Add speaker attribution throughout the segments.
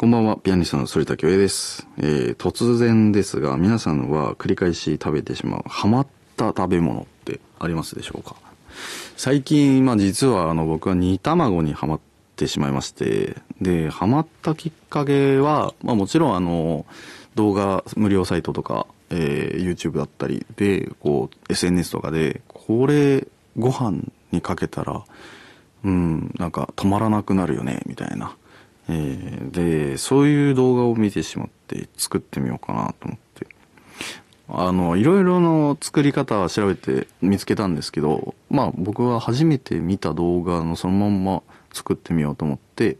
Speaker 1: こんばんは、ピアニストの反田恭平です。えー、突然ですが、皆さんは繰り返し食べてしまう、ハマった食べ物ってありますでしょうか？最近、まあ実はあの僕は煮卵にハマってしまいまして、で、ハマったきっかけは、まあもちろんあの、動画無料サイトとか、えー YouTube だったりで、こう、SNS とかで、これ、ご飯にかけたら、うん、なんか止まらなくなるよね、みたいな。えーで、そういう動画を見てしまって作ってみようかなと思って。あの、いろいろの作り方調べて見つけたんですけど、まあ僕は初めて見た動画のそのまんま作ってみようと思って、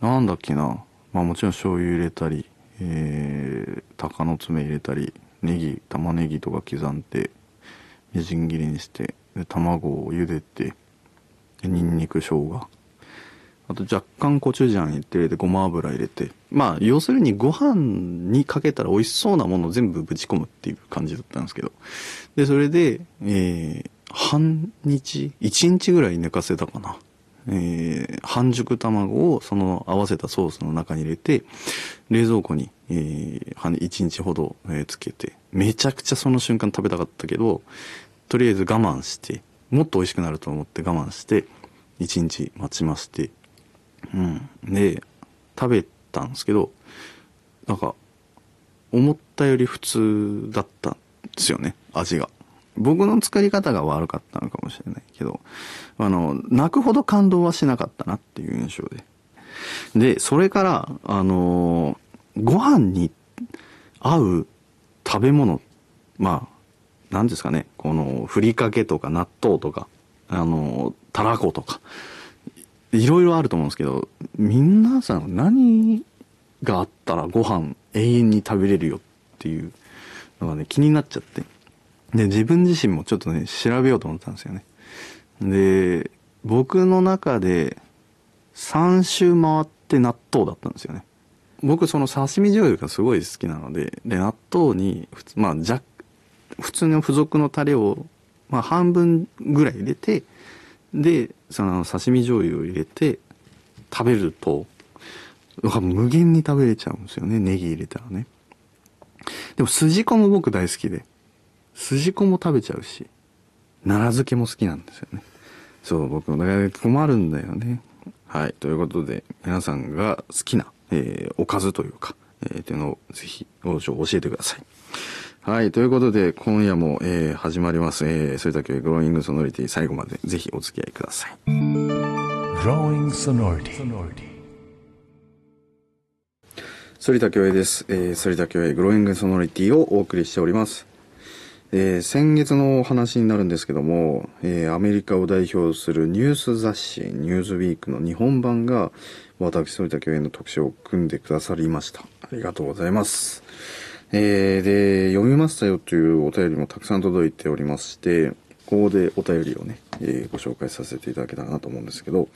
Speaker 1: なんだっけな。まあもちろん醤油入れたり、えー、鷹の爪入れたり、ネギ、玉ねぎとか刻んで、みじん切りにして、で卵を茹でて、でニンニク、生姜。あと若干コチュジャン入れて、ごま油入れて。まあ、要するにご飯にかけたら美味しそうなものを全部ぶち込むっていう感じだったんですけど。で、それで、えー、半日 ?1 日ぐらい寝かせたかな。えー、半熟卵をその合わせたソースの中に入れて、冷蔵庫に、えー、1日ほど、えつけて、めちゃくちゃその瞬間食べたかったけど、とりあえず我慢して、もっと美味しくなると思って我慢して、1日待ちまして、うん。で、食べたんですけど、なんか、思ったより普通だったんですよね、味が。僕の作り方が悪かったのかもしれないけど、あの、泣くほど感動はしなかったなっていう印象で。で、それから、あのご飯に合う食べ物、まあ、なんですかね、この、ふりかけとか納豆とか、あのたらことか、いろいろあると思うんですけど、皆さん何があったらご飯永遠に食べれるよっていうのがね、気になっちゃって。で、自分自身もちょっとね、調べようと思ったんですよね。で、僕の中で3周回って納豆だったんですよね。僕その刺身醤油がすごい好きなので、で、納豆に普通、まあ、普通の付属のタレを、まあ、半分ぐらい入れて、で、その刺身醤油を入れて食べると、無限に食べれちゃうんですよね。ネギ入れたらね。でも筋子も僕大好きで、筋子も食べちゃうし、奈良漬けも好きなんですよね。そう、僕もだから困るんだよね。はい。ということで、皆さんが好きな、えーおかずというか、えーっていうのをぜひ、教えてください。はい。ということで、今夜も、えー始まります。えー、それだけグローイングソノリティ最後までぜひお付き合いください。
Speaker 2: Growing sonority.
Speaker 1: 反田恭平です。えー、反田恭平グローイングソノリティをお送りしております。えー先月のお話になるんですけども、えーアメリカを代表するニュース雑誌、ニューズウィークの日本版が、私、反田恭平の特集を組んでくださりました。ありがとうございます。えーで、読みましたよというお便りもたくさん届いておりまして、ここでお便りをね、えーご紹介させていただけたらなと思うんですけど、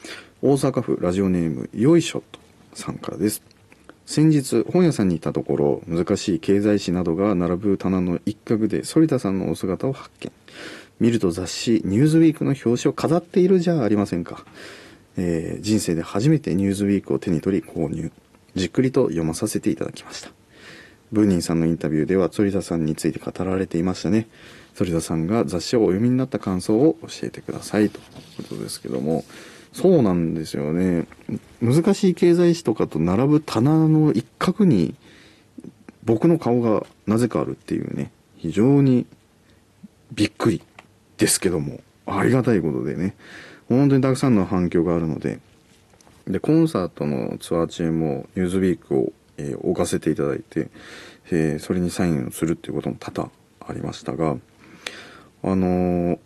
Speaker 1: 大阪府ラジオネーム、よいしょとさんからです。先日本屋さんに行ったところ難しい経済誌などが並ぶ棚の一角で反田さんのお姿を発見。見ると雑誌「ニューズウィークの表紙を飾っているじゃありませんか、えー人生で初めて「ニューズウィークを手に取り購入。じっくりと読まさせていただきました。ブーニンさんのインタビューでは反田さんについて語られていましたね。反田さんが雑誌をお読みになった感想を教えてくださいということですけども。そうなんですよね。難しい経済誌とかと並ぶ棚の一角に僕の顔がなぜかあるっていうね非常にびっくりですけども。ありがたいことでね。本当にたくさんの反響があるので。でコンサートのツアー中も「ニューズウィークを、えー置かせていただいて、えーそれにサインをするっていうことも多々ありましたがあのー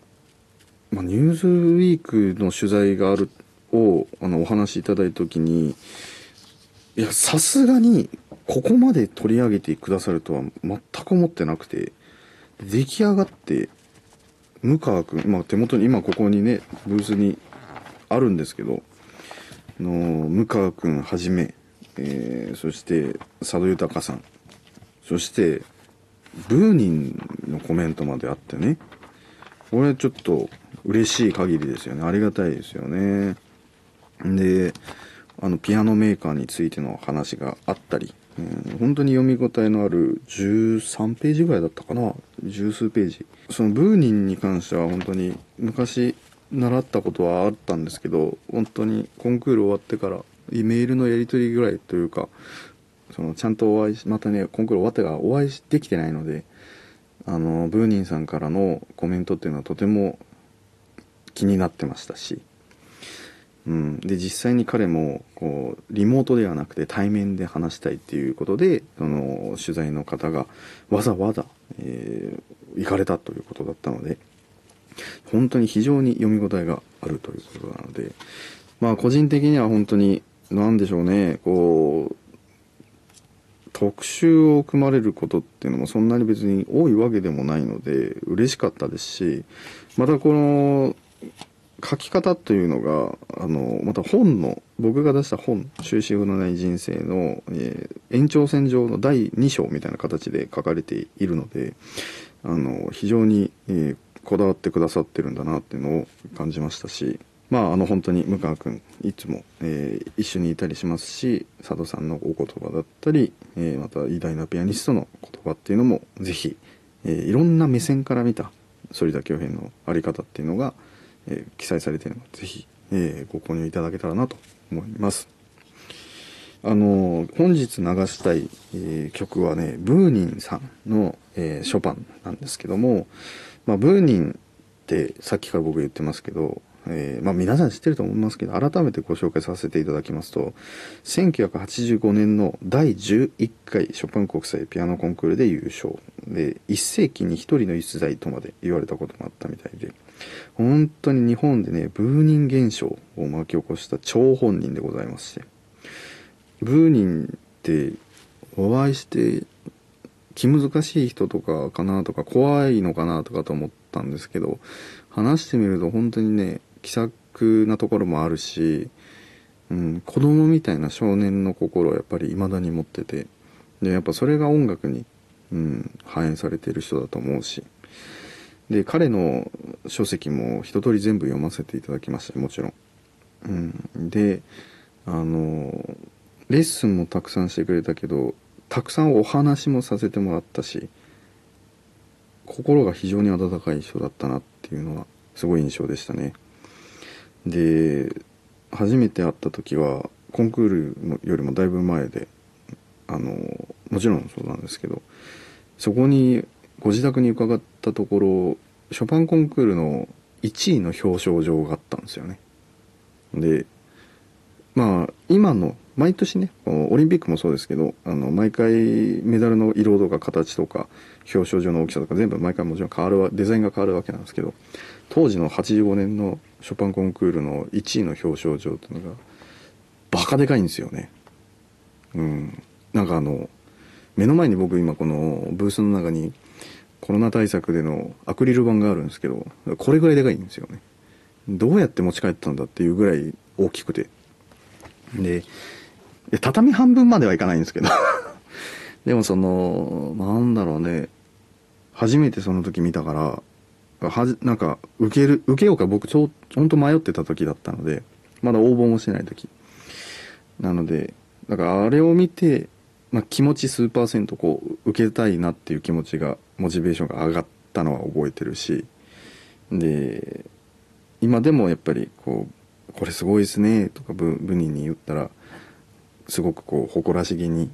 Speaker 1: まあ、ニューズウィークの取材があるをあのお話しいただいた時にいやさすがにここまで取り上げてくださるとは全く思ってなくて出来上がって向川君、まあ、手元に今ここにねブースにあるんですけどあの向川君はじめ、えーそして佐渡豊さん。そしてブーニンのコメントまであってね。これちょっと嬉しい限りですよね。ありがたいですよね。であのピアノメーカーについての話があったり、うん、本当に読み応えのある13ページぐらいだったかな。十数ページ。そのブーニンに関しては本当に昔習ったことはあったんですけど本当にコンクール終わってからメールのやり取りぐらいというかそのちゃんとお会いしまたねコンクール終わってからお会いできてないのであのブーニンさんからのコメントっていうのはとても気になってましたし、うん、で実際に彼もこうリモートではなくて対面で話したいっていうことでその取材の方がわざわざ、えー行かれたということだったので本当に非常に読み応えがあるということなのでまあ個人的には本当に何でしょうねこう特集を組まれることっていうのもそんなに別に多いわけでもないので嬉しかったですしまたこの書き方というのがあのまた本の僕が出した本「終止符のない人生の」えー延長線上の第2章みたいな形で書かれているのであの非常に、えーこだわってくださってるんだなっていうのを感じましたしまああの本当に向川君いつも、えー一緒にいたりしますし佐渡さんのお言葉だったり、えーまた偉大なピアニストの言葉っていうのもぜひ、えーいろんな目線から見た反田恭平のあり方っていうのが、えー記載されているのでぜひ、えーご購入いただけたらなと思います。あの本日流したい、えー曲はねブーニンさんの、えーショパンなんですけども、まあ、ブーニンってさっきから僕言ってますけど、えーまあ、皆さん知ってると思いますけど改めてご紹介させていただきますと1985年の第11回ショパン国際ピアノコンクールで優勝。で1世紀に1人の逸材とまで言われたこともあったみたいで本当に日本でねブーニン現象を巻き起こした張本人でございましてブーニンってお会いして気難しい人とかかなとか怖いのかなとかと思ったんですけど話してみると本当にね気さくなところもあるし、うん、子供みたいな少年の心をやっぱり未だに持っててでやっぱそれが音楽に、うん、反映されている人だと思うしで彼の書籍も一通り全部読ませていただきましたもちろん。うん、であのレッスンもたくさんしてくれたけどたくさんお話もさせてもらったし心が非常に温かい人だったなっていうのはすごい印象でしたねで初めて会った時はコンクールよりもだいぶ前であのもちろんそうなんですけどそこにご自宅に伺ったところショパンコンクールの1位の表彰状があったんですよね。でまあ今の毎年ねオリンピックもそうですけどあの毎回メダルの色とか形とか表彰状の大きさとか全部毎回もちろん変わるデザインが変わるわけなんですけど当時の85年のショパンコンクールの1位の表彰状っていうのがバカでかいんですよね。うん。なんかあの目の前に僕今このブースの中にコロナ対策でのアクリル板があるんですけどこれぐらいでかいんですよね。どうやって持ち帰ったんだっていうぐらい大きくて。で畳半分まではいかないんですけど。でもそのなんだろうね。初めてその時見たからはじなんか受ける受けようか僕ちょ本当迷ってた時だったのでまだ応募もしてない時。なのでだからあれを見て、まあ、気持ち数パーセントこう受けたいなっていう気持ちがモチベーションが上がったのは覚えてるし。で今でもやっぱりこう「これすごいですね」とかブブニに言ったらすごくこう誇らしげに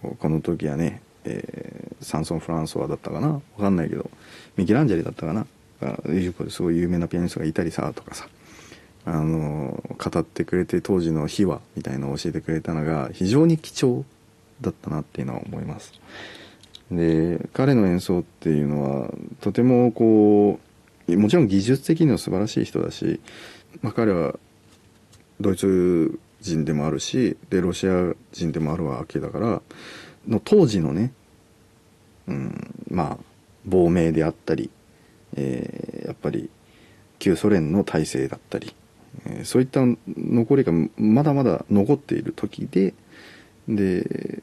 Speaker 1: ここの時はね、えーサンソン・フランソワだったかな？わかんないけどミケランジェリだったかな？あいうすごい有名なピアニストがいたりさとかさあの語ってくれて当時の秘話みたいのを教えてくれたのが非常に貴重だったなっていうのは思います。で彼の演奏っていうのはとてもこうもちろん技術的には素晴らしい人だし、まあ、彼はドイツ人でもあるしでロシア人でもあるわけだからの当時のね、うん、まあ亡命であったり、えーやっぱり旧ソ連の体制だったり、えーそういった残りがまだまだ残っている時でで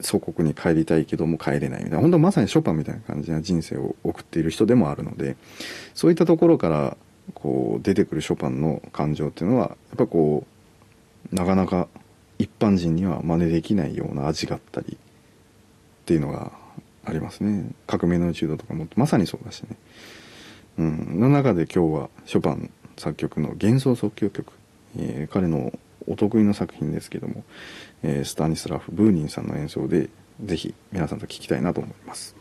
Speaker 1: 祖国に帰りたいけども帰れないみたいな本当まさにショパンみたいな感じな人生を送っている人でもあるのでそういったところからこう出てくるショパンの感情っていうのはやっぱこうなかなか一般人には真似できないような味があったりっていうのがありますね。革命の宇宙だとかもまさにそうだしね。うん。の中で今日はショパン作曲の幻想即興曲、えー彼のお得意の作品ですけども、えースタニスラフ・ブーニンさんの演奏でぜひ皆さんと聴きたいなと思います。